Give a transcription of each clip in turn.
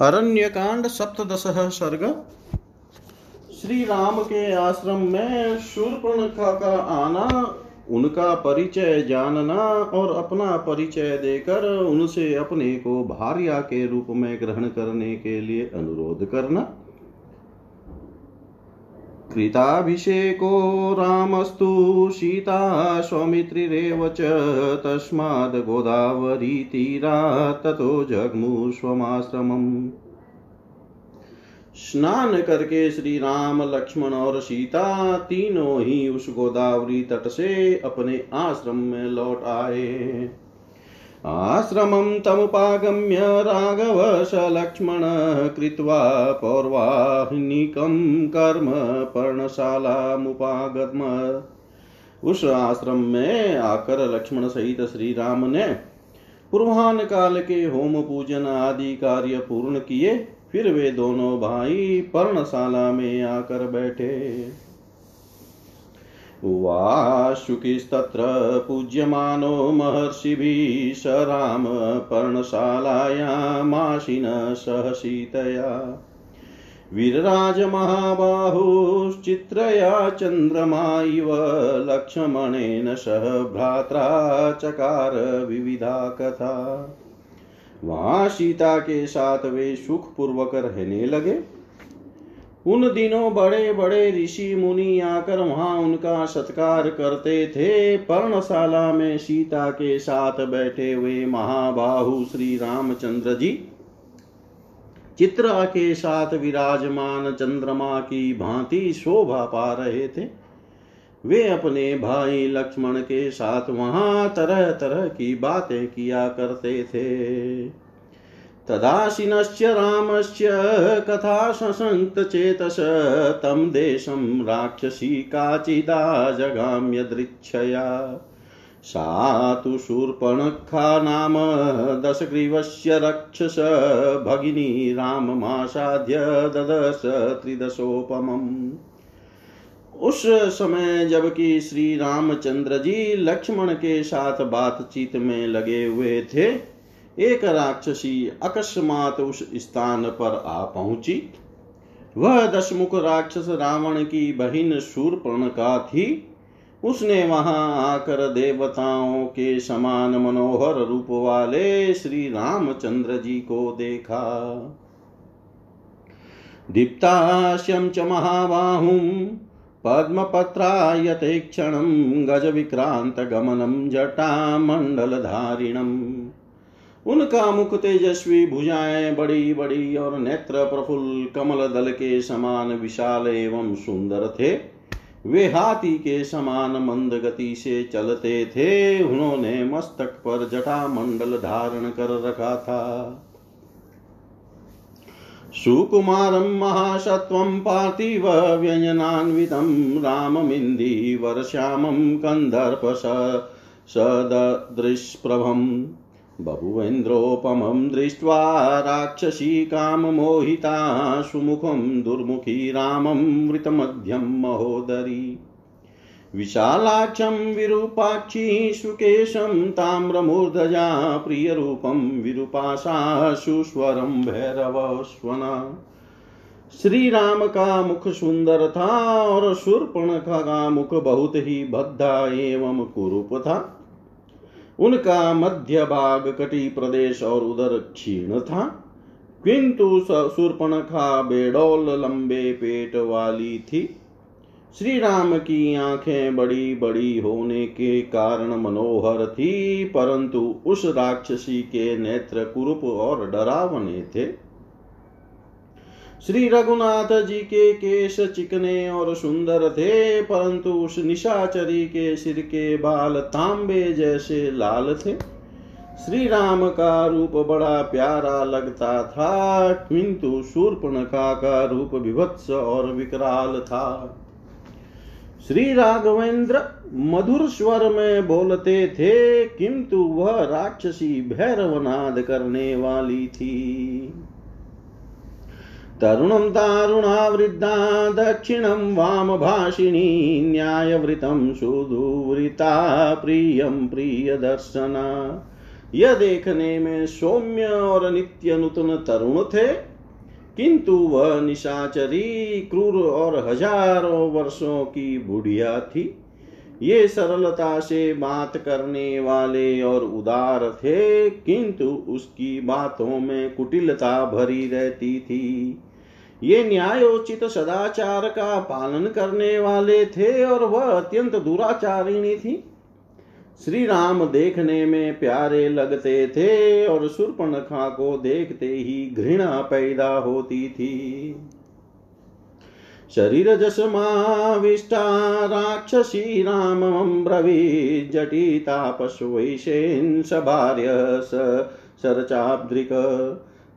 अरण्यकांड सप्तश सर्ग। श्री राम के आश्रम में शूर्पणखा का आना, उनका परिचय जानना और अपना परिचय देकर उनसे अपने को भार्या के रूप में ग्रहण करने के लिए अनुरोध करना। कृताभिषेको रामस्तु सीता सौमित्रिरेव च तस्माद् गोदावरीतीरा ततो जग्मुष्वमाश्रमम्। स्नान करके श्री राम, लक्ष्मण और सीता तीनों ही उस गोदावरी तट से अपने आश्रम में लौट आए। आश्रमं तमुपागम्य राघव स लक्ष्मण कृत्वा पौर्वाहिनिकं कर्म पर्णशालामुपागम। उस आश्रम में आकर लक्ष्मण सहित श्री राम ने पूर्वान काल के होम पूजन आदि कार्य पूर्ण किए, फिर वे दोनों भाई पर्णशाला में आकर बैठे। वाशुकिस्तत्र पूज्यमानो महर्षिभिः स राम सह सीतया वीरराजमहाबाहुश्चित्रया चन्द्रमा इव लक्ष्मणेन सह भ्रात्रा चकार विविधा कथा। वहाँ सीता के साथ वे सुख पूर्वक रहने लगे। उन दिनों बड़े बड़े ऋषि मुनि आकर वहाँ उनका सत्कार करते थे। पर्णशाला में सीता के साथ बैठे हुए महाबाहु श्री रामचंद्र जी, चित्रा के साथ विराजमान चंद्रमा की भांति शोभा पा रहे थे। वे अपने भाई लक्ष्मण के साथ वहाँ तरह तरह की बातें किया करते थे। तदाशिनश्च रामस्य कथा सशङ्क्तचेतस तं देशं राक्षसी काचिदा जगाम्यदृच्छया सा तु शूर्पणखा नाम दशग्रीवस्य रक्षस, भगिनी राममासाद्य ददश त्रिदशोपमम्। उस समय जबकि श्री रामचंद्र जी लक्ष्मण के साथ बातचीत में लगे हुए थे एक राक्षसी अकस्मात उस स्थान पर आ पहुँची। वह दशमुख राक्षस रावण की बहिन शूर्पणखा थी। उसने वहाँ आकर देवताओं के समान मनोहर रूप वाले श्री रामचंद्र जी को देखा। दीप्तास्यं च महाबाहुं, पद्मपत्रायते क्षणं गजविक्रान्तगमनं जटामण्डलधारिणम्। उनका मुख तेजस्वी, भुजाएँ बड़ी बड़ी और नेत्र प्रफुल्ल, कमल दल के समान विशाल एवं सुंदर थे। वे हाथी के समान मंद गति से चलते थे। उन्होंने मस्तक पर जटा मंडल धारण कर रखा था। सुकुमारं महासत्त्वं पार्थिव व्यञ्जनान्वितं राममिन्दीवरश्यामं कन्दर्प सदृष्प्रभम् बभुवेन्द्रोपमं दृष्ट्वा राक्षसी काममोहिता सुमुखं दुर्मुखी रामं वृतमध्यं महोदरी। विशालाक्षं विरूपाक्षी सुकेशं ताम्रमूर्धजा प्रियरूपं विरूपाशा सुस्वरं भैरवस्वना। श्री राम का मुख सुंदर था और शूर्पणखा का मुख बहुत ही भद्दा एवं कुरूप था उनका मध्य भाग कटी प्रदेश और उधर क्षीण था। किंतु शूर्पणखा बेडौल लंबे पेट वाली थी। श्री राम की आँखें बड़ी बड़ी होने के कारण मनोहर थी, परंतु उस राक्षसी के नेत्र कुरूप और डरावने थे। श्री रघुनाथ जी के केश चिकने और सुंदर थे, परंतु उस निशाचरी के सिर के बाल तांबे जैसे लाल थे। श्री राम का रूप बड़ा प्यारा लगता था, किंतु शूर्पणखा का रूप विभत्स और विकराल था। श्री राघवेंद्र मधुर स्वर में बोलते थे, किंतु वह राक्षसी भैरवनाद करने वाली थी। तरुणं दारुणा वृद्धा दक्षिणं वामभाषिणी न्यायवृतं सुदुवृता प्रियं प्रियदर्शना। यह देखने में सौम्य और नित्य नूतन तरुण थे, किंतु वह निशाचरी, क्रूर और हज़ारों वर्षों की बुढ़िया थी। ये सरलता से बात करने वाले और उदार थे, किंतु उसकी बातों में कुटिलता भरी रहती थी। ये न्यायोचित सदाचार का पालन करने वाले थे और वह अत्यंत दुराचारिणी थी। श्री राम देखने में प्यारे लगते थे और सुर्पणखा को देखते ही घृणा पैदा होती थी। शरीरजसमाविष्टा राक्षसी रामं ब्रवीत् जटिता पशुवैशेन् स शरचाब्दृक्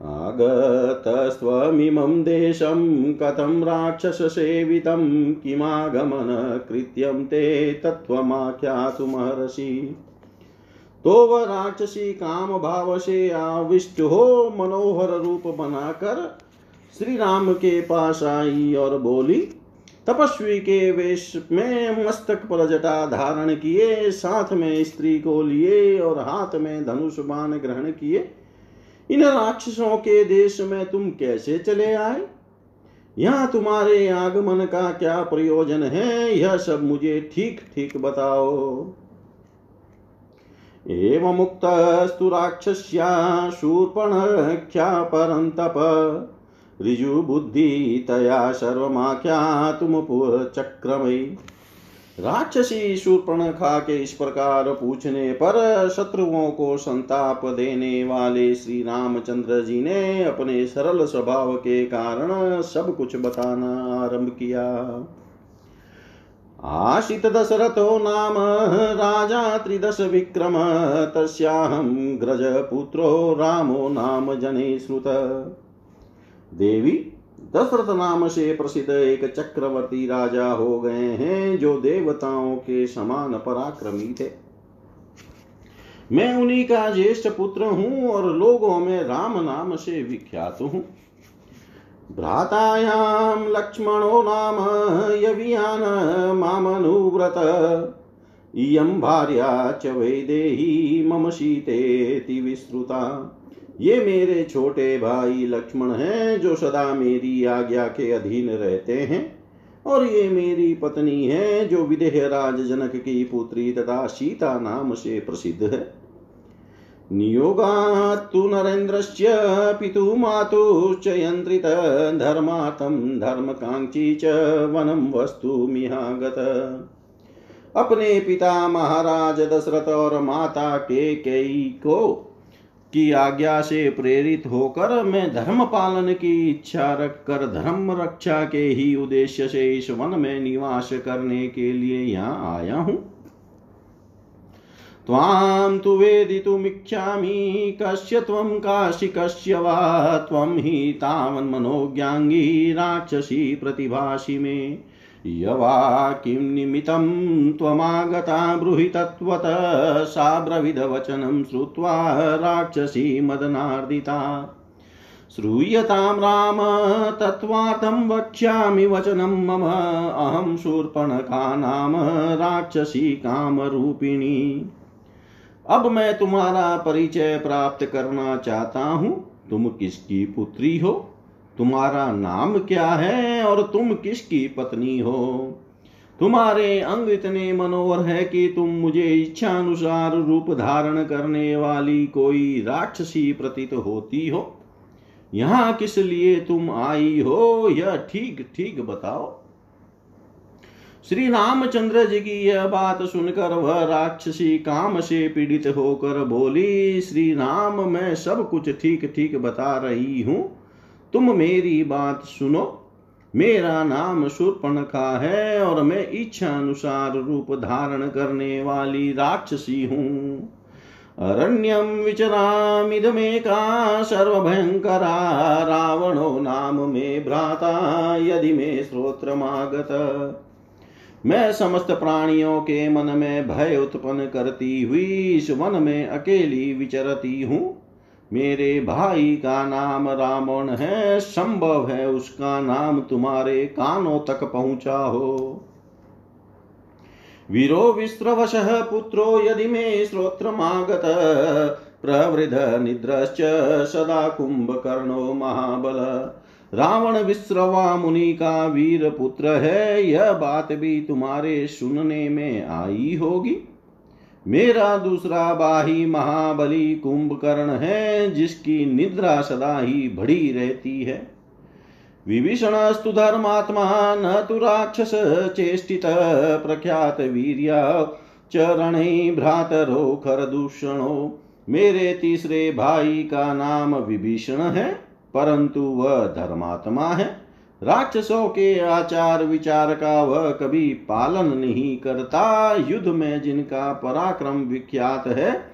आगतस्त्वमिमं देशं कथं राक्षससेवितं किमागमन कृत्यं ते तत्त्वमाख्यातुमर्हसि तो वह राक्षसी काम भाव से आविष्ट हो मनोहर रूप बनाकर श्री राम के पास आई और बोली, तपस्वी के वेश में मस्तक पर जटा धारण किए, साथ में स्त्री को लिए और हाथ में धनुष बाण ग्रहण किए। इन राक्षसों के देश में तुम कैसे चले आए? यहाँ तुम्हारे आगमन का क्या प्रयोजन है? यह सब मुझे ठीक ठीक बताओ। एवं मुक्तस्तु राक्षस्या शूर्पण शूर्पणख्या परन्तप ऋजुबुद्धितया सर्वमाख्यातुमुपचक्रमयि राक्षसी शूर्पणखा के इस प्रकार पूछने पर शत्रुओं को संताप देने वाले श्री रामचंद्र जी ने अपने सरल स्वभाव के कारण सब कुछ बताना आरंभ किया। आशित दशरथो नाम, राजा त्रिदश विक्रम, तस्याहं ग्रज पुत्रो रामो नाम जने श्रुत। देवी दशरथ नाम से प्रसिद्ध एक चक्रवर्ती राजा हो गए हैं, जो देवताओं के समान पराक्रमी थे। मैं उन्हीं का ज्येष्ठ पुत्र हूँ और लोगों में राम नाम से विख्यात हूँ। भ्रातायां लक्ष्मणो नाम यवियान मामनुव्रत इयं भार्या च वैदेही मम शीतेति विस्तृता। ये मेरे छोटे भाई लक्ष्मण हैं जो सदा मेरी आज्ञा के अधीन रहते हैं। और ये मेरी पत्नी है जो विदेह राज जनक की पुत्री तथा सीता नाम से प्रसिद्ध है। नियोगा तु नरेन्द्र नियोगात्तु नरेन्द्रस्य पितुमातुश्च यन्त्रित धर्मार्थं धर्मकाङ्क्षी च वनं वस्तु मिहागत। अपने पिता महाराज दशरथ और माता के कई को की आज्ञा से प्रेरित होकर मैं धर्म पालन की इच्छा रखकर धर्म रक्षा के ही उद्देश्य से इस वन में निवास करने के लिए यहाँ आया हूँ। त्वां तु वेदितुमिच्छामि कस्य त्वं काशि कस्य वा, त्वं हि तावन्मनोज्ञाङ्गी राक्षसी प्रतिभाषि मे। यवा किं निमित्तं त्वमागता ब्रूहि तत्त्वत सा ब्रविदवचनं श्रुत्वा राक्षसी मदनार्दिता। श्रूयतां राम, तत्त्वार्थं वक्ष्यामि वचनं मम, अहं शूर्पणखा नाम राक्षसी कामरूपिणी। अब मैं तुम्हारा परिचय प्राप्त करना चाहता हूँ। तुम किसकी पुत्री हो? तुम्हारा नाम क्या है और तुम किसकी पत्नी हो? तुम्हारे अंग इतने मनोहर है कि तुम मुझे इच्छा अनुसार रूप धारण करने वाली कोई राक्षसी प्रतीत होती हो। यहाँ किस लिए तुम आई हो, यह ठीक ठीक बताओ। श्री रामचंद्र जी की यह बात सुनकर वह राक्षसी काम से पीड़ित होकर बोली श्री राम मैं सब कुछ ठीक ठीक बता रही हूँ। तुम मेरी बात सुनो। मेरा नाम शूर्पणखा है और मैं इच्छा अनुसार रूप धारण करने वाली राक्षसी हूँ। अरण्यम विचरामिदमेका सर्वभयंकरा रावणो नाम मे भ्राता यदि मे श्रोत्रमागत मैं समस्त प्राणियों के मन में भय उत्पन्न करती हुई इस वन में अकेली विचरती हूँ। मेरे भाई का नाम रावण है, संभव है उसका नाम तुम्हारे कानों तक पहुँचा हो। वीरो विस्रवश पुत्रो यदि मे श्रोत्रमागत प्रवृध निद्रश्च सदा कुंभकर्णो महाबल। रावण विश्रवा मुनि का वीर पुत्र है, यह बात भी तुम्हारे सुनने में आई होगी। मेरा दूसरा बाही महाबली कुंभकर्ण है, जिसकी निद्रा सदा ही बड़ी रहती है। विभीषणस्तु धर्मात्मा, न तु राक्षस चेष्टित प्रख्यात वीर्य, चरणे भ्रातरो खर खरदूषणो मेरे तीसरे भाई का नाम विभीषण है, परंतु वह धर्मात्मा है। राक्षसों के आचार विचार का वह कभी पालन नहीं करता। युद्ध में जिनका पराक्रम विख्यात है,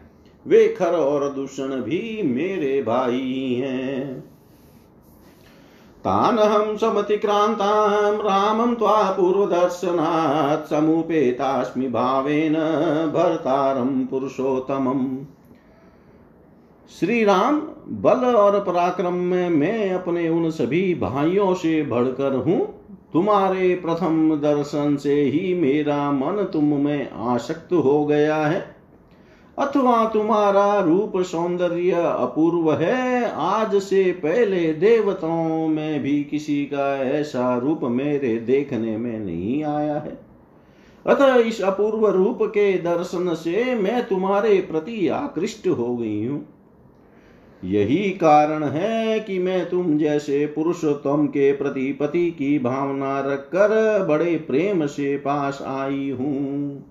वे खर और दूषण भी मेरे भाई हैं। तानहं समतिक्रान्तां, रामं त्वा पूर्वदर्शनात्, समुपेतास्मि भावेन भर्तारं पुरुषोत्तमम्। श्री राम बल और पराक्रम में मैं अपने उन सभी भाइयों से बढ़कर हूँ। तुम्हारे प्रथम दर्शन से ही मेरा मन तुम में आसक्त हो गया है। अथवा तुम्हारा रूप सौंदर्य अपूर्व है। आज से पहले देवताओं में भी किसी का ऐसा रूप मेरे देखने में नहीं आया है। अतः इस अपूर्व रूप के दर्शन से मैं तुम्हारे प्रति आकृष्ट हो गई हूँ। यही कारण है कि मैं तुम जैसे पुरुषोत्तम के प्रति पति की भावना रखकर बड़े प्रेम से पास आई हूँ।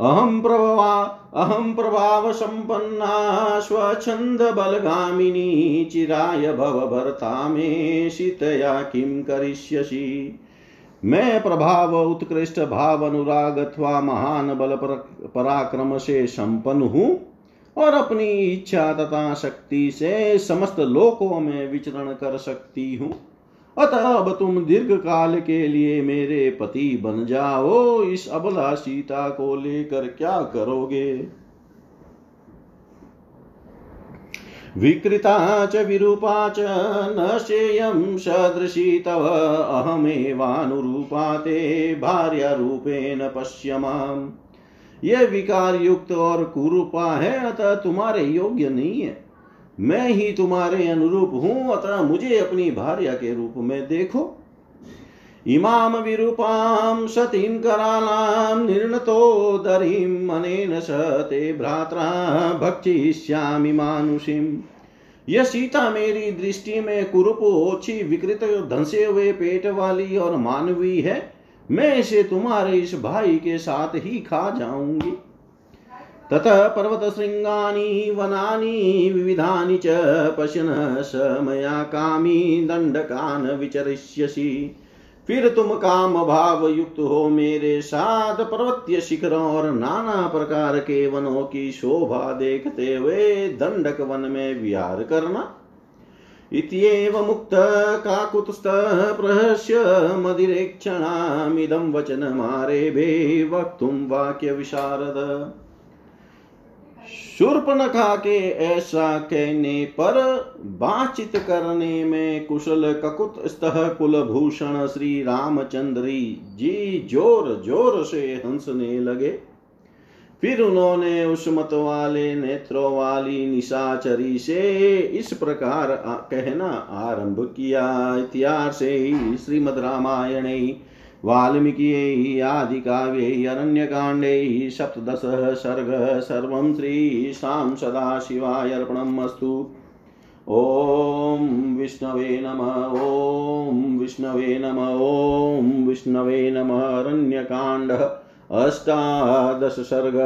अहम प्रभवा अहम प्रभाव संपन्ना, स्वच्छंद बलगामिनी, चिराय भव भरता में शीतया किम करिष्यसि। मैं प्रभाव, उत्कृष्ट भाव अनुराग अथवा महान बल पराक्रम से संपन्न हूँ। और अपनी इच्छा तथा शक्ति से समस्त लोकों में विचरण कर सकती हूँ। अतः अब तुम दीर्घ काल के लिए मेरे पति बन जाओ। इस अबला सीता को लेकर क्या करोगे? विकृता च, विरूपा च, न शेयं सदृशी तव, अहमेवानुरूपा ते, भार्यारूपेण पश्य माम्। यह विकार युक्त और कुरूपा है, अतः तुम्हारे योग्य नहीं है। मैं ही तुम्हारे अनुरूप हूँ, अतः मुझे अपनी भार्या के रूप में देखो। इमाम विरूपां सतीं करालां निर्णतो दरीं अनेन स ते भ्रात्रा भक्षिष्यामि मानुषीम् यह सीता मेरी दृष्टि में कुरूप ओछी विकृत धंसे हुए पेट वाली और मानवी है। मैं इसे तुम्हारे इस भाई के साथ ही खा जाऊँगी। ततः पर्वत श्रृंगानी, वनानी, विविधानि च पश्यन स मया कामी दंडकान विचरिष्यसि। फिर तुम काम भाव युक्त हो मेरे साथ, पर्वतीय शिखरों और नाना प्रकार के वनों की शोभा देखते हुए दंडक वन में विहार करना। इत्येव मुक्त काकुतस्थः प्रहस्य मदिरेक्षणामिदं वचनमारेभे वक्तुं वाक्यविशारद। शूर्पणखा के ऐसा कहने पर बातचीत करने में कुशल ककुत स्तः कुलभूषण श्री रामचंद्री जी ज़ोर ज़ोर से हंसने लगे। फिर उन्होंने उस मत वाले नेत्रों वाली निशाचरी से इस प्रकार कहना आरंभ किया इतिहास श्रीमद रामायण वाल्मीकि आदि काव्ये अरण्यकाण्डे सप्तदश सर्ग सर्वं श्रीशां सदाशिवाय अर्पणमस्तु। ॐ विष्णवे नम, ॐ विष्णवे नम, ॐ विष्णवे नम, अरण्यकाण्डः। अष्टादश सर्ग।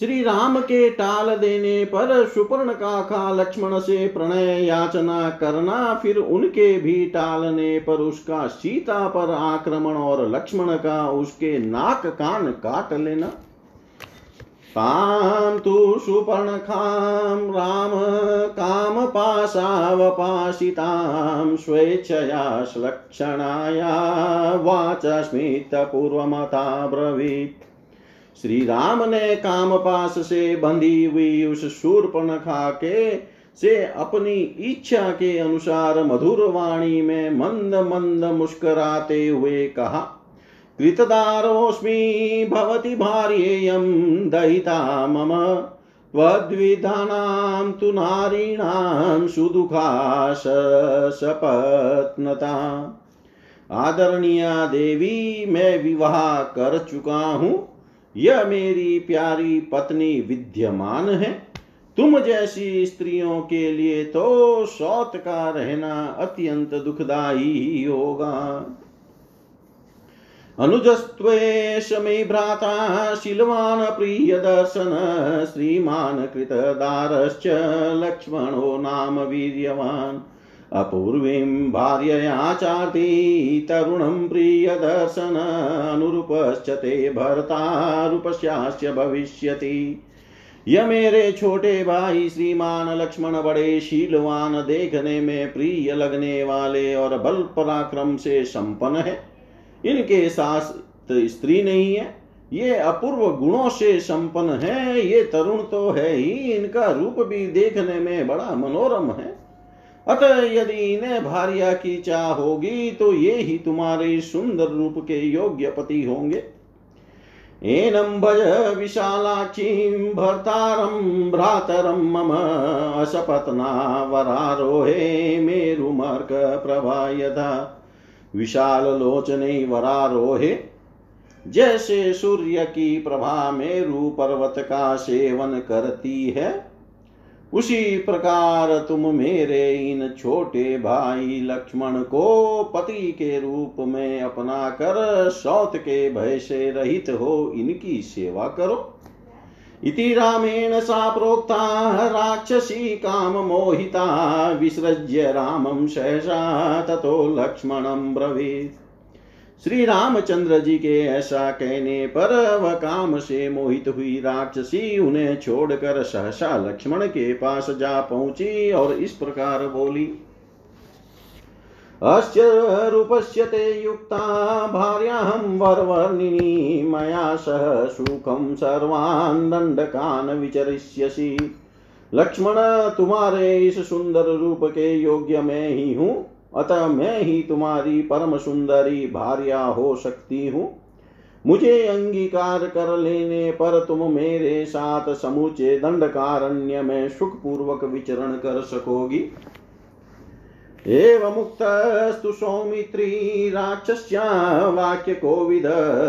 श्री राम के टाल देने पर सुपर्ण काका लक्ष्मण से प्रणय याचना करना, फिर उनके भी टालने पर उसका सीता पर आक्रमण और लक्ष्मण का उसके नाक कान काट लेना। तां तु सुपर्णखां राम कामपाशावपाशितां स्वेच्छया श्लक्षणाया वाचस्मितपूर्वमथा ब्रवीत् श्री राम ने कामपाश से बंधी हुई उस शूर्पणखा के से अपनी इच्छा के अनुसार मधुर वाणी में मंद मंद मुस्कराते हुए कहा कृतदारोऽस्मि भवति भार्येयं दयिता मम त्वद्विधानां तु नारीणां सुदुःखा सपत्नता आदरणीया देवी, मैं विवाह कर चुका हूँ। यह मेरी प्यारी पत्नी विद्यमान है। तुम जैसी स्त्रियों के लिए तो सौत का रहना अत्यंत दुखदायी होगा। अनुजस्त्वेष मे भ्राता शिलवान् प्रियदर्शन श्रीमान् कृतदारश्च लक्ष्मणो नाम वीर्यवान्। अपूर्वीं भार्यया चाति तरुणं प्रियदर्शन, अनुरूपश्च ते भर्तारूपस्यास्य भविष्यति। यह मेरे छोटे भाई, श्रीमान लक्ष्मण बड़े, शीलवान देखने में प्रिय लगने वाले और बल पराक्रम से संपन्न है। इनके साथ स्त्री नहीं है। ये अपूर्व गुणों से संपन्न है। ये तरुण तो है ही। इनका रूप भी देखने में बड़ा मनोरम है। अतः यदि इन्हें भार्या की चाह होगी तो ये ही तुम्हारे सुंदर रूप के योग्य पति होंगे। एनं भज विशालाक्षीं भर्तारं भ्रातरं मम असपत्ना वरारोहे प्रभा यथा विशाल लोचने वरारोहे। जैसे सूर्य की प्रभा मेरु पर्वत का सेवन करती है, उसी प्रकार तुम मेरे इन छोटे भाई लक्ष्मण को पति के रूप में अपना कर सौत के भय से रहित हो इनकी सेवा करो। इति रामेण सा प्रोक्ता राक्षसी काम मोहिता, विसृज्य रामं सहसा ततो लक्ष्मणं ब्रवीत्। श्री रामचंद्र जी के ऐसा कहने पर वह काम से मोहित हुई राक्षसी उन्हें छोड़कर सहसा लक्ष्मण के पास जा पहुँची और इस प्रकार बोली रूपस्य ते युक्ता भार्याहं वरवर्णिनी, मया सह सुखं सर्वान् दण्डकान् विचरिष्यसि। लक्ष्मण, तुम्हारे इस सुंदर रूप के योग्य मैं ही हूँ, अतः मैं ही तुम्हारी परम सुंदरी भार्या हो सकती हूँ। मुझे अंगीकार कर लेने पर तुम मेरे साथ समूचे दंडकारण्य में सुख पूर्वक विचरण कर सकोगी। एवमुक्तस्तु सौमित्री राक्षस्या वाक्य कोविद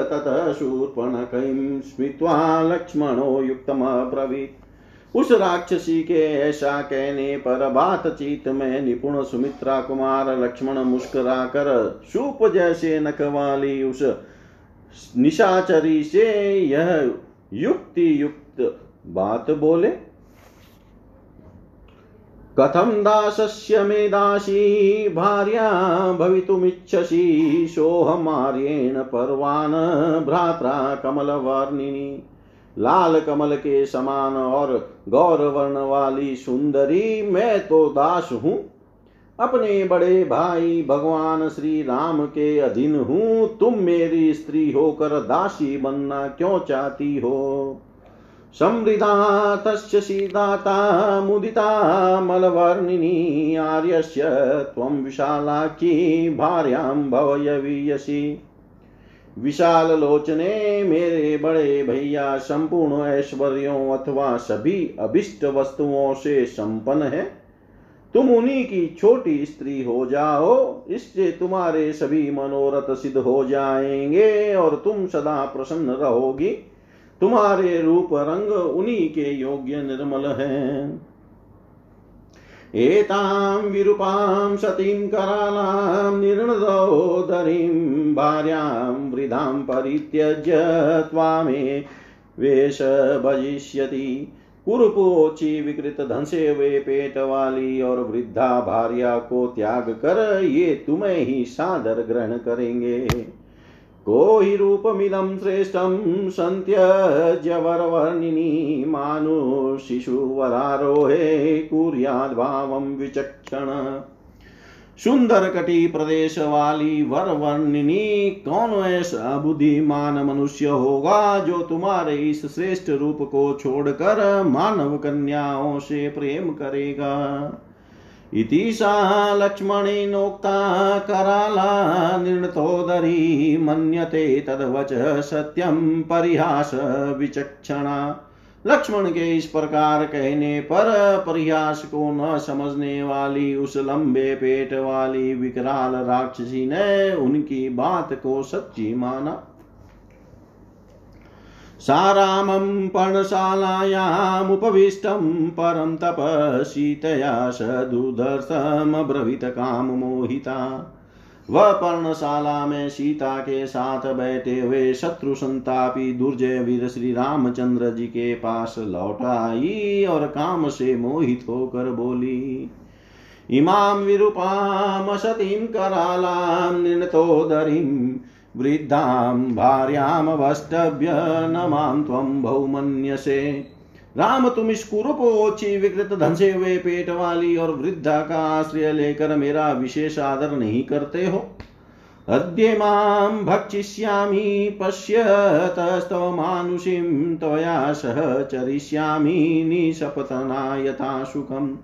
ततः शूर्पणकैं स्मृत्वा लक्ष्मणो युक्तमब्रवीत्। उस राक्षसी के ऐसा कहने पर बातचीत में निपुण सुमित्रा कुमार लक्ष्मण मुस्कुरा कर सूप जैसे नख वाली उस निशाचरी से यह युक्ति युक्त बात बोले? कथम दासस्य मे दासी? भार्या भवितुमिच्छसि। सोऽहमार्येण पर्वान् भ्रात्रा कमलवर्णिनी। लाल कमल के समान और गौर वर्ण वाली सुंदरी मैं तो दास हूँ। अपने बड़े भाई भगवान श्री राम के अधीन हूँ। तुम मेरी स्त्री होकर दासी बनना क्यों चाहती हो? तस्य सीदाता मुदिता मलवर्णिनी आर्यस्य त्वं विशालाक्षी भार्यां भवयवीयसी। विशाल लोचने मेरे बड़े भैया, संपूर्ण ऐश्वर्यों अथवा सभी अभिष्ट वस्तुओं से संपन्न है। तुम उन्हीं की छोटी स्त्री हो जाओ, इससे तुम्हारे सभी मनोरथ सिद्ध हो जाएँगे और तुम सदा प्रसन्न रहोगी। तुम्हारे रूप रंग उन्हीं के योग्य निर्मल हैं। एतां विरूपां सतीं करालां निर्णदोदरीं भार्यां वृद्धां परित्यज्य त्वामे वेश भजिष्यति। कुरुपोची विकृत धन से वे पेट वाली और वृद्धा भार्या को त्याग कर ये तुम्हें ही सादर ग्रहण करेंगे। को हि रूपमिदं श्रेष्ठं सन्त्यज्य वरवर्णिनी मानुशिशुवरारोहे कुर्याद्भावं विचक्षण। सुंदर कटी प्रदेश वाली वर वर्णिनी कौन ऐसा बुद्धिमान मनुष्य होगा जो तुम्हारे इस श्रेष्ठ रूप को छोड़कर मानव कन्याओं से प्रेम करेगा? इति सा लक्ष्मणेनोक्ता कराला निर्णतोदरी मन्यते तद्वच सत्यं परिहास विचक्षणा। लक्ष्मण के इस प्रकार कहने पर परिहास को न समझने वाली उस लंबे पेट वाली विकराल राक्षसी ने उनकी बात को सच्ची माना। सारामं पर्णशालायामुपविष्टं परं तप सीतया स दुर्धर्षमब्रवीत काममोहिता वह पर्णशाला में सीता के साथ बैठे हुए शत्रु संतापी दुर्जय वीर श्री रामचंद्र जी के पास लौट आई और काम से मोहित होकर बोली इमाम विरूपाम सतीं करालां, निर्णतोदरीं वृद्धां भार्यामवष्टभ्य न माँ त्वं बहुमन्यसे। राम, तुम इस कुरूप ओछी विकृत धन से हुए पेट वाली और वृद्धा का आश्रय लेकर मेरा विशेष आदर नहीं करते हो। अद्य माँ भक्षिष्यामि पश्यतस्तव मानुषीं त्वया सह चरिष्यामि निशपतना यथा सुखम्।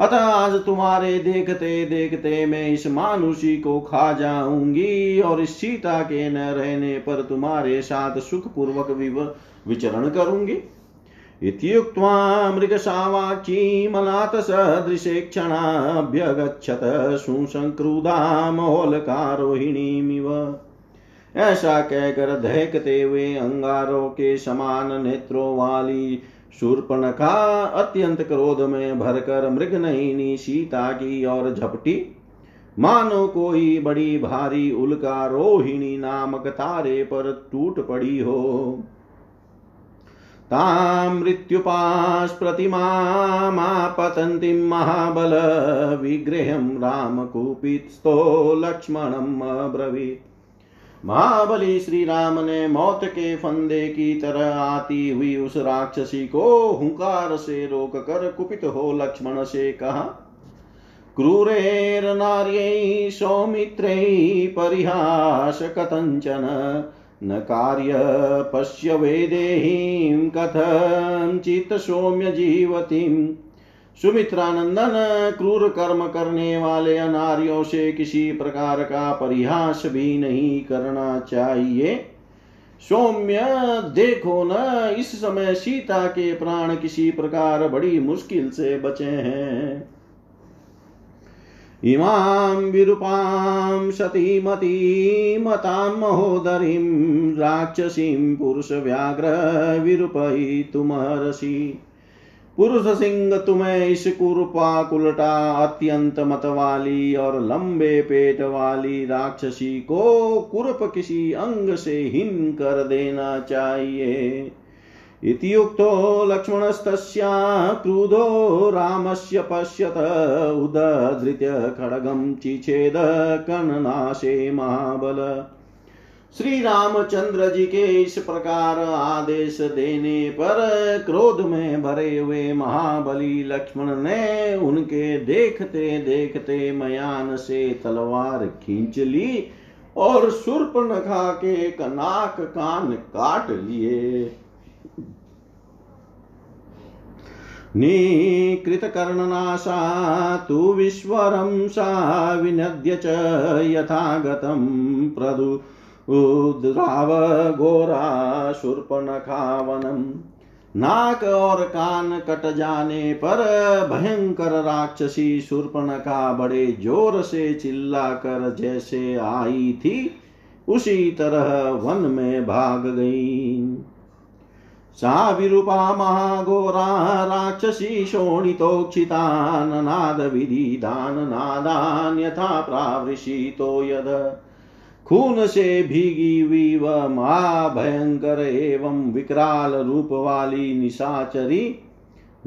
अतः आज तुम्हारे देखते देखते मैं इस मानुषी को खा जाऊँगी और इस सीता के न रहने पर तुम्हारे साथ सुख पूर्वक विचरण करूँगी। इत्युक्त्वा मृगसावाची मलातसदृशे क्षणाभ्यगच्छत सुसंक्रुधा महोलकारोहिणीमिव। ऐसा कहकर दहकते हुए अंगारों के समान नेत्रों वाली शूर्पणखा अत्यंत क्रोध में भरकर मृग नयनी सीता की और झपटी। मानो कोई बड़ी भारी उल्का रोहिणी नामक तारे पर टूट पड़ी हो। तां मृत्युपास्प्रतिमापतन्तीं महाबल विग्रहं रामकुपितस्थो लक्ष्मणम् अब्रवीत्। महाबली श्री राम ने मौत के फंदे की तरह आती हुई उस राक्षसी को हुंकार से रोक कर कुपित हो लक्ष्मण से कहा, क्रूरेर नार्यै सौमित्रै परिहास कथंचन न कार्य पश्य वेदेहीं कथंचित् सौम्य जीवतीम् सुमित्रानंदन क्रूर कर्म करने वाले अनार्यों से किसी प्रकार का परिहास भी नहीं करना चाहिए। सौम्य, देखो न, इस समय सीता के प्राण किसी प्रकार बड़ी मुश्किल से बचे हैं। इमां विरूपां सतीमतीमतां महोदरीं, राक्षसीं पुरुषव्याघ्र विरूपयितुमर्हसि। पुरुष सिंह तुम्हें इस कुरूपा कुलटा अत्यंत मत वाली और लंबे पेट वाली राक्षसी को कुरूप किसी अंग से हीन कर देना चाहिए। इत्युक्तो लक्ष्मणस्तस्या क्रुधो रामस्य पश्यत उदधृत्य खड्गं चिछेद कर्णनाशे महाबल। श्री रामचंद्र जी के इस प्रकार आदेश देने पर क्रोध में भरे हुए महाबली लक्ष्मण ने उनके देखते देखते मयान से तलवार खींच ली और सुर्प नखा के कनाक कान काट लिए। नीकृतकर्णनाशा, तु विश्वरं सा विनद्य च यथागतं प्रदु उद्राव घोरा शूर्पणखावनम नाक और कान कट जाने पर भयंकर राक्षसी शूर्पणखा बड़े ज़ोर से चिल्लाकर जैसे आई थी, उसी तरह वन में भाग गई। सा विरूपा महाघोरा, राक्षसी शोणितोक्षिता नाद विधिदान नादान यथा प्रावृषितो यद। खून से भीगी हुई वह महाभयंकर एवं विकराल रूप वाली निशाचरी,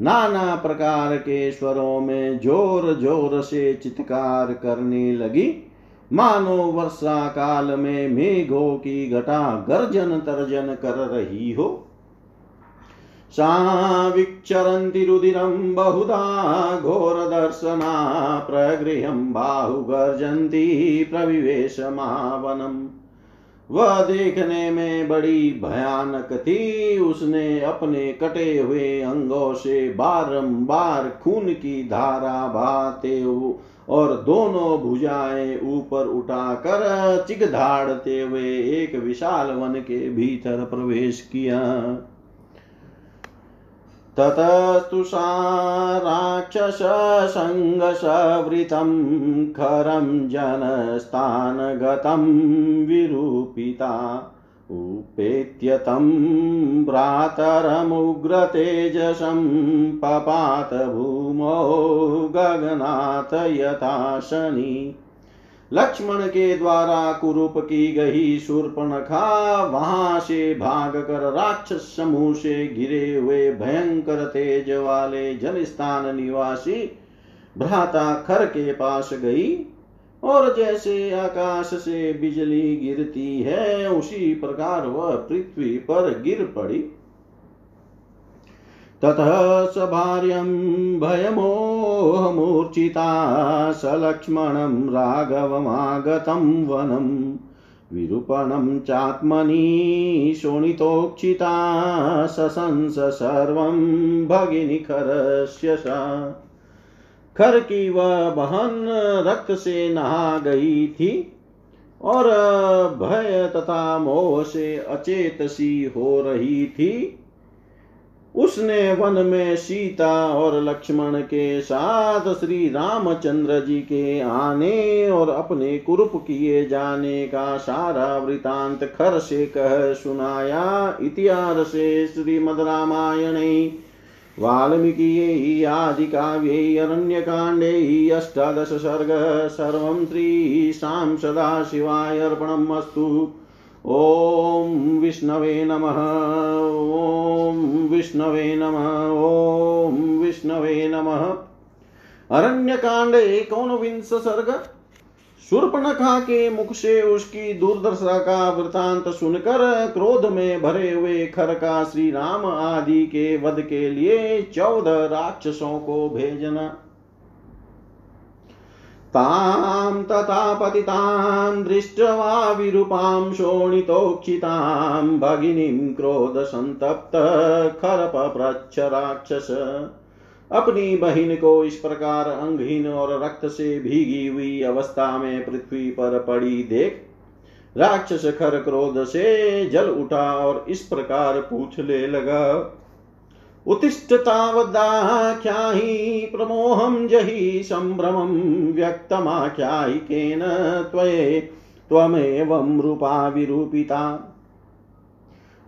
नाना प्रकार के स्वरों में ज़ोर ज़ोर से चित्कार करने लगी। मानो वर्षा काल में मेघों की घटा गर्जन तर्जन कर रही हो। विक्षरन्ति रुदिरं बहुधा घोरदर्शना प्रगृहं बाहुगर्जन्ति प्रविवेशमावनम्। वह देखने में बड़ी भयानक थी उसने अपने कटे हुए अंगों से बारंबार खून की धारा बहाते और दोनों भुजाएँ ऊपर उठाकर चिगधाड़ते हुए एक विशाल वन के भीतर प्रवेश किया। ततस्तु सा राक्षससङ्गसवृतं खरं जनस्थानगतं विरूपिता। उपेत्य तं भ्रातरमुग्रतेजसं पपात भूमौ गगनाथ यथा शनि लक्ष्मण के द्वारा कुरूप की गई शूर्पणखा वहाँ से भाग कर राक्षस समूह से घिरे हुए भयंकर तेज वाले जनस्थान निवासी भ्राता खर के पास गई और जैसे आकाश से बिजली गिरती है, उसी प्रकार वह पृथ्वी पर गिर पड़ी। ततः स भार्यं भयमोहमूर्छिता स लक्ष्मणं राघवमागतं वनं विरूपणं चात्मनि शोणितोक्षिता सशंस सर्वं भगिनीखरस्य सा। खर की वह बहन रक्त से नहा गई थी और भय तथा मोह से अचेत सी हो रही थी उसने वन में सीता और लक्ष्मण के साथ श्री रामचंद्र जी के आने और अपने कुरूप किए जाने का सारा वृतांत खर से कह सुनाया। इतिहास से श्रीमद रामायण, वाल्मीकि आदि काव्ये अरण्यकाण्डे, अष्टादश सर्ग, सर्व श्री श्रीशां सदाशिवाय अर्पणमस्तु ॐ विष्णवे नमः ॐ विष्णवे नमः ॐ विष्णवे नमः। अरण्यकांड एकोनविंश सर्ग, शूर्पणखा के मुख से उसकी दुर्दशा का वृतांत सुनकर क्रोध में भरे हुए खर का श्री राम आदि के वध के लिए चौदह राक्षसों को भेजना। तां तथा पतितां दृष्ट्वा विरूपां शोणितोक्षितां भगिनीं क्रोधसन्तप्त खरपप्रच्छ राक्षस अपनी बहिन को इस प्रकार अंगहीन और रक्त से भीगी हुई अवस्था में पृथ्वी पर पड़ी देख, राक्षस खर क्रोध से जल उठा और इस प्रकार पूछने लगा उत्तिष्ठतावदाख्याहि प्रमोहं जहि सम्भ्रमं व्यक्तमाख्यायिकेन त्वये त्वमेवं रूपा विरूपिता।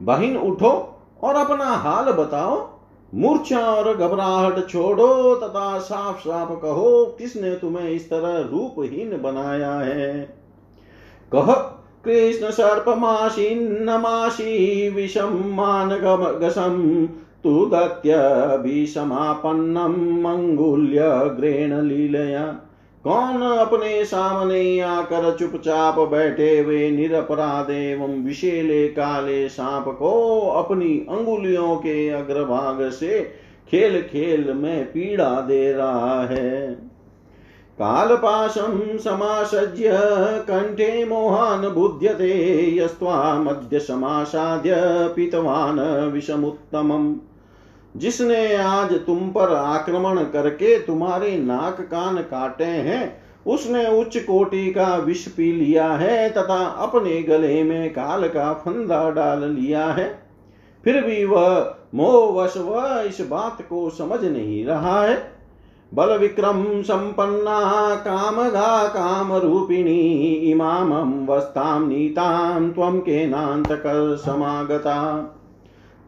बहिन उठो और अपना हाल बताओ। मूर्छा और घबराहट छोड़ो तथा साफ़ साफ़ कहो किसने तुम्हें इस तरह रूपहीन बनाया है। कह, कृष्ण सर्पमाशीन्नमाशी विषम मान गसम तु दत्यभिसमापन्नं मङ्गुल्यग्रेण लीलया। कौन अपने सामने आकर चुपचाप बैठे हुए निरपराध एवं विशेले काले सांप को अपनी अंगुलियों के अग्रभाग से खेल खेल में पीड़ा दे रहा है? कालपाशं समासज्य कण्ठे मोहान् बुध्यते यस्त्वामद्य समासाद्य पीतवान् विषमुत्तमम्। जिसने आज तुम पर आक्रमण करके तुम्हारे नाक कान काटे हैं, उसने उच्च कोटि का विष पी लिया है तथा अपने गले में काल का फंदा डाल लिया है। फिर भी वह मोहवश वह इस बात को समझ नहीं रहा है। बल विक्रम संपन्ना कामगा काम रूपिणी इमाम वस्ताम नीताम त्वम के नांत कर समागता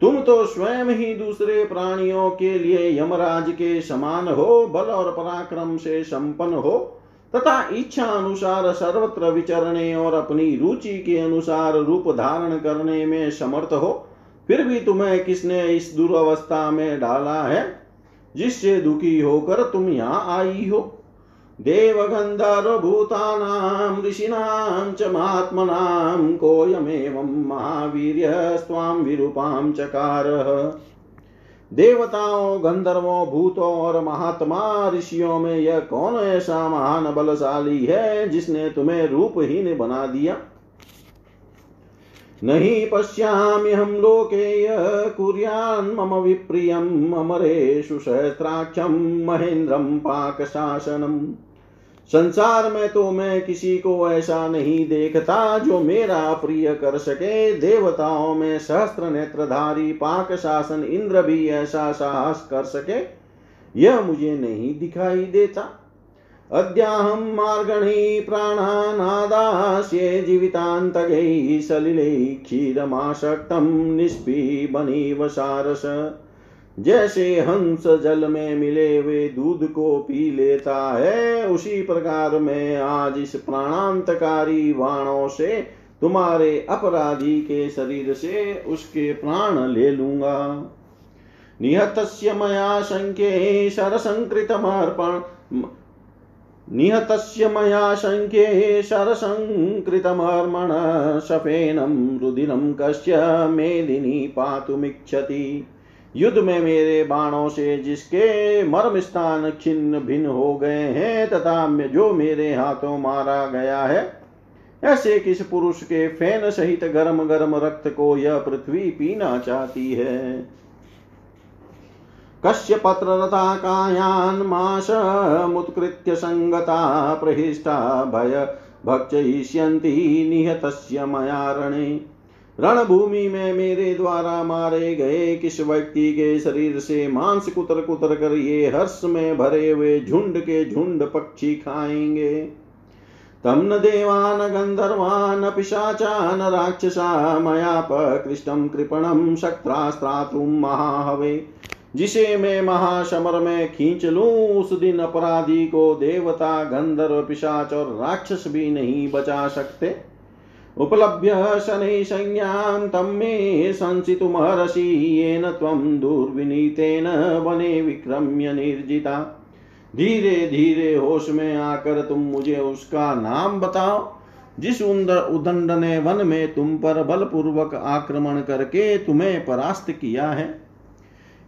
तुम तो स्वयं ही दूसरे प्राणियों के लिए यमराज के समान हो, बल और पराक्रम से संपन्न हो, तथा इच्छा अनुसार सर्वत्र विचरने और अपनी रुचि के अनुसार रूप धारण करने में समर्थ हो, फिर भी तुम्हें किसने इस दुर्वस्था में डाला है? जिससे दुखी होकर तुम यहाँ आई हो। देवगन्धर्वभूतानां ऋषीणां च महात्मनां कोऽयमेवं महावीर्यस्त्वां विरूपां चकारः। देवताओं गंधर्वों भूतों और महात्मा ऋषियों में यह कौन ऐसा महान बलशाली है जिसने तुम्हें रूप ही रूपहीन बना दिया? नहि पश्याम्यहं लोके य कुर्यान् मम विप्रियम्, अमरेषु सहस्राक्षं महेन्द्रं पाकशासनम्। संसार में तो मैं किसी को ऐसा नहीं देखता जो मेरा प्रिय कर सके। देवताओं में सहस्त्र नेत्रधारी, पाक शासन, इंद्र भी ऐसा साहस कर सके। यह मुझे नहीं दिखाई देता। अद्याहं मार्गणी प्राणानादास्ये जीवितान्तगैः सलिले क्षीरमाशक्तं निष्पीबनीव सारस। जैसे हंस जल में मिले हुए दूध को पी लेता है, उसी प्रकार मैं आज इस प्राणांतकारी वाणों से तुम्हारे अपराधी के शरीर से उसके प्राण ले लूँगा। निहतस्य मया शङ्के शरसङ्कृतमर्पण निहतस्य मया शङ्के शरसङ्कृतमर्मण शफेनं रुदिनं कस्य मेदिनी पातुमिच्छति। युद्ध में मेरे बाणों से जिसके मर्म स्थान छिन्न भिन्न हो गए हैं, तथा जो मेरे हाथों मारा गया है, ऐसे किस पुरुष के फ़ैन सहित गर्म गर्म रक्त को यह पृथ्वी पीना चाहती है? कस्य पत्ररथा कायान् माशमुत्कृत्य संगता प्रहिष्टा भय भक्षयिष्यन्ति निहतस्य मया रणे। रणभूमि में मेरे द्वारा मारे गए किस व्यक्ति के शरीर से मांस कुतर कुतर कर ये हर्ष में भरे हुए झुंड के झुंड पक्षी खाएँगे? तम न देवान गंधर्वान पिशाचान राक्षसा, मया पकृष्टम कृपणम शक्त्रास्त्रातुम महाहवे। जिसे मैं महाशमर में खींच लूँ, उस दिन अपराधी को देवता, गंधर्व, पिशाच और राक्षस भी नहीं बचा सकते। उपलभ्य शनै संज्ञां तं मे संसितुमहर्षि येन त्वं दुर्विनीतेन वने विक्रम्य निर्जिता। धीरे धीरे होश में आकर तुम मुझे उसका नाम बताओ। जिस उदंड ने वन में तुम पर बलपूर्वक आक्रमण करके तुम्हें परास्त किया है।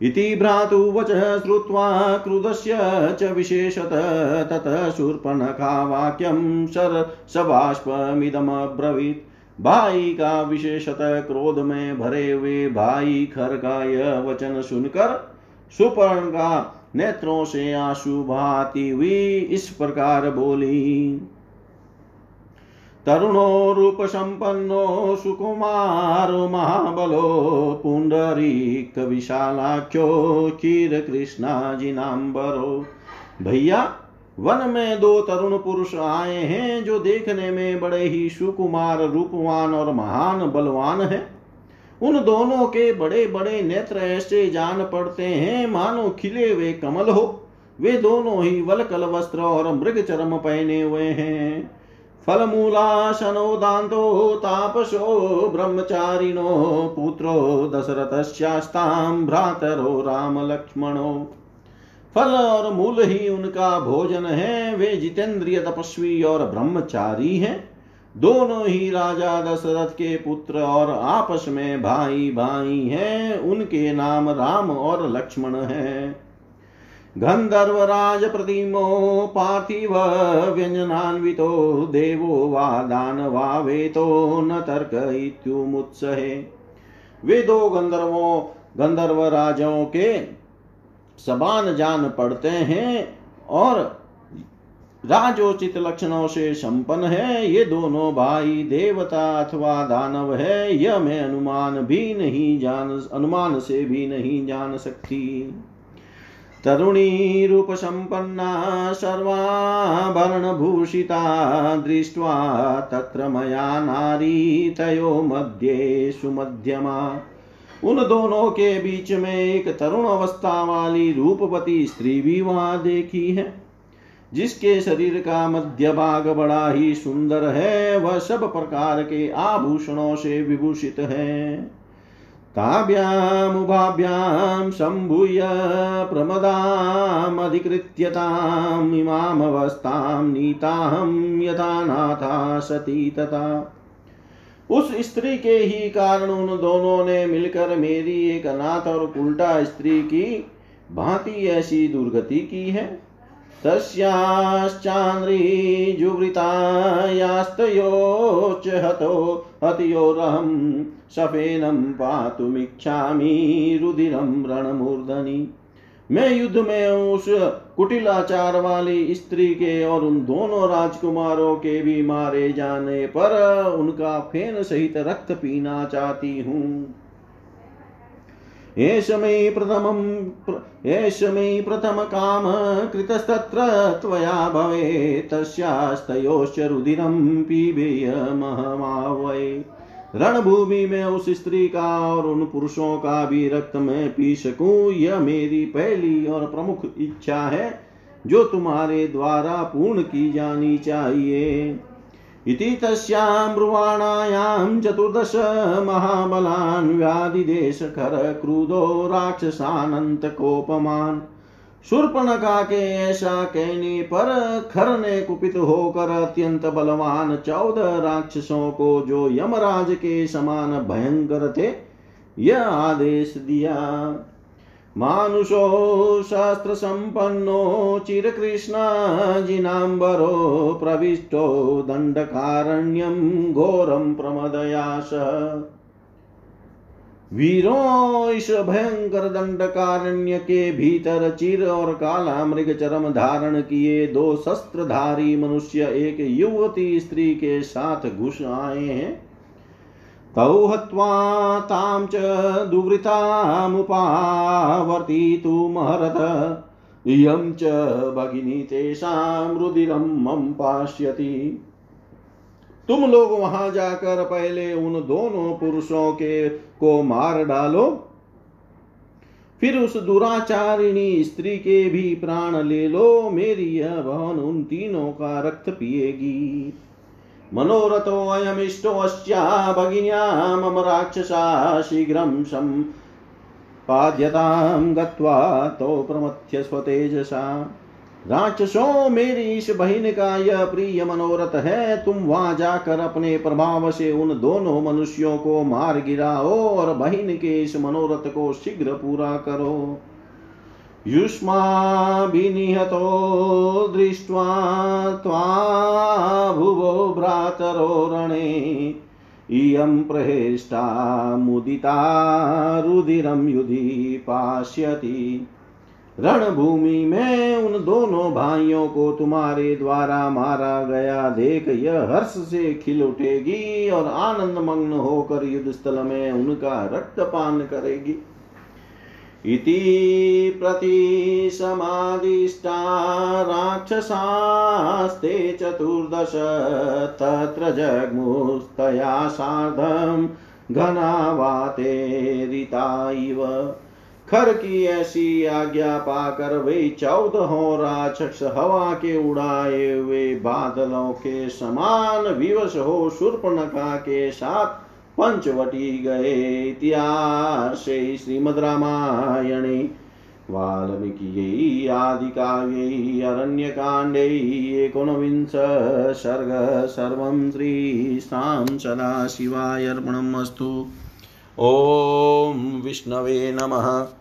इति भ्रातुवचः श्रुत्वा क्रुधस्य च विशेषतः ततः शूर्पणखा वाक्यं शर सबाष्पमिदमब्रवीत्। भाई का विशेषतः क्रोध में भरे हुए भाई खर का यह वचन सुनकर सुपर्ण का नेत्रों से आँसू हुई इस प्रकार बोली। तरुणो रूप संपन्नो सुकुमारो महाबलो पुंडरीक विशालाख्यो चीर कृष्णाजिनाम्बरो भैया, वन में दो तरुण पुरुष आए हैं जो देखने में बड़े ही सुकुमार, रूपवान और महान बलवान है। उन दोनों के बड़े बड़े नेत्र ऐसे जान पड़ते हैं, मानो खिले हुए कमल हो। वे दोनों ही वलकल वस्त्र और मृग चरम पहने हुए हैं। फलमूलाशनोदान्तो तापसो ब्रह्मचारिणो पुत्रो दशरथस्यास्तां भ्रातरो रामलक्ष्मणो। फल और मूल ही उनका भोजन है, वे जितेंद्रिय तपस्वी और ब्रह्मचारी हैं। दोनों ही राजा दशरथ के पुत्र और आपस में भाई भाई हैं, उनके नाम राम और लक्ष्मण हैं। गंधर्वराज प्रतिमो पार्थिव व्यंजनान्वितो देवो वा दानवा वेतो न तर्क इत्युमुत्सहे। वे दो गंधर्वों गंधर्व राजों के समान जान पड़ते हैं और राजोचित लक्षणों से संपन्न है। ये दोनों भाई देवता अथवा दानव है, यह मैं अनुमान भी नहीं जान, अनुमान से भी नहीं जान सकती। तरुणी रूप संपन्ना भूषिता दृष्ट्वा तत्र मया नारी तयो मध्ये सुमध्यमा। उन दोनों के बीच में एक तरुण अवस्था वाली रूपवती स्त्री भी वहाँ देखी है। जिसके शरीर का मध्य भाग बड़ा ही सुंदर है, वह सब प्रकार के आभूषणों से विभूषित है। ताभ्यामुभाभ्यां सम्भूय प्रमदामधिकृत्यताम् इमामवस्थां नीताहं यथा नाथा सती तथा उस स्त्री के ही कारण उन दोनों ने मिलकर मेरी एक अनाथ और उल्टा स्त्री की भांति ऐसी दुर्गति की है। तस्याश्चान्द्रीजुवृतायास्तयोच हतो हतयोरहं सफेनं पातुमिच्छामि, रुधिरं रणमूर्धनि। मैं युद्ध में उस कुटिलाचार वाली स्त्री के और उन दोनों राजकुमारों के भी मारे जाने पर उनका फेन सहित रक्त पीना चाहती हूँ। प्रथमं एष मे प्रथमकाम कृतस्तत्र त्वया भवेत्, तस्यास्तयोश्च रुधिरं पिबेयमहमावै रणभूमि में उस स्त्री का और उन पुरुषों का भी रक्त में पी सकूँ, यह मेरी पहली और प्रमुख इच्छा है, जो तुम्हारे द्वारा पूर्ण की जानी चाहिए। इति तस्यां ब्रुवाणायां चतुर्दश महाबलान् व्याधिदेशखर क्रुधो राक्षसानन्तकोपमान् शूर्पणखा के ऐसा कहने पर खर ने कुपित होकर अत्यंत बलवान चौदह राक्षसों को जो यमराज के समान भयंकर थे, यह आदेश दिया। मानुषो शास्त्रसम्पन्नो चिरकृष्णाजिनाम्बरो प्रविष्टो, दण्डकारण्यं घोरं प्रमदयास वीरों इस भयंकर दंडकारण्य के भीतर चिर और काला मृग चरम धारण किए दो शस्त्रधारी मनुष्य एक युवती स्त्री के साथ घुस आए हैं। तौ हत्वा तां च दुवृतामुपावर्तितुमहरत इयं च भगिनी तेषां रुदिरं मम पाश्यति। तुम लोग वहाँ जाकर पहले उन दोनों पुरुषों के को मार डालो। फिर उस दुराचारिणी स्त्री के भी प्राण ले लो। मेरी यह बहन उन तीनों का रक्त पिएगी। मनोरथो अयमिष्टो अस्या भगिन्या मम राक्षसा शीघ्रं सम्पाद्यतां गत्वा तो प्रमथ्य स्वतेजसा राक्षसों, मेरी इस बहिन का यह प्रिय मनोरथ है, तुम वहाँ जाकर अपने प्रभाव से उन दोनों मनुष्यों को मार गिराओ और बहिन के इस मनोरथ को शीघ्र पूरा करो। युष्माभिनिहतो दृष्ट्वा त्वा भुवो भ्रातरो रणे, इयं प्रहेष्टा मुदिता रुधिरं युधि पाश्यति रणभूमि में उन दोनों भाइयों को तुम्हारे द्वारा मारा गया। देख, यह हर्ष से खिल उठेगी और आनंद मग्न होकर युद्ध स्थल में उनका रक्तपान करेगी। इति प्रतिसमादिष्टा राक्षसास्ते चतुर्दश, तत्र जग्मुस्तया सार्धं घनावातेरिता इव। खर की ऐसी आज्ञा पाकर वे चौदहों राक्षस हवा के उड़ाए हुए बादलों के समान विवश हो शूर्पणखा के साथ पंचवटी गए इतिहास इतिहासे श्रीमद्रामायणे वाल्मीकियै आदिकाव्यै अरण्यकाण्डे एकोनविंश सर्ग सर्वं श्रीशां सदाशिवाय अस्तु। ॐ विष्णवे नमः।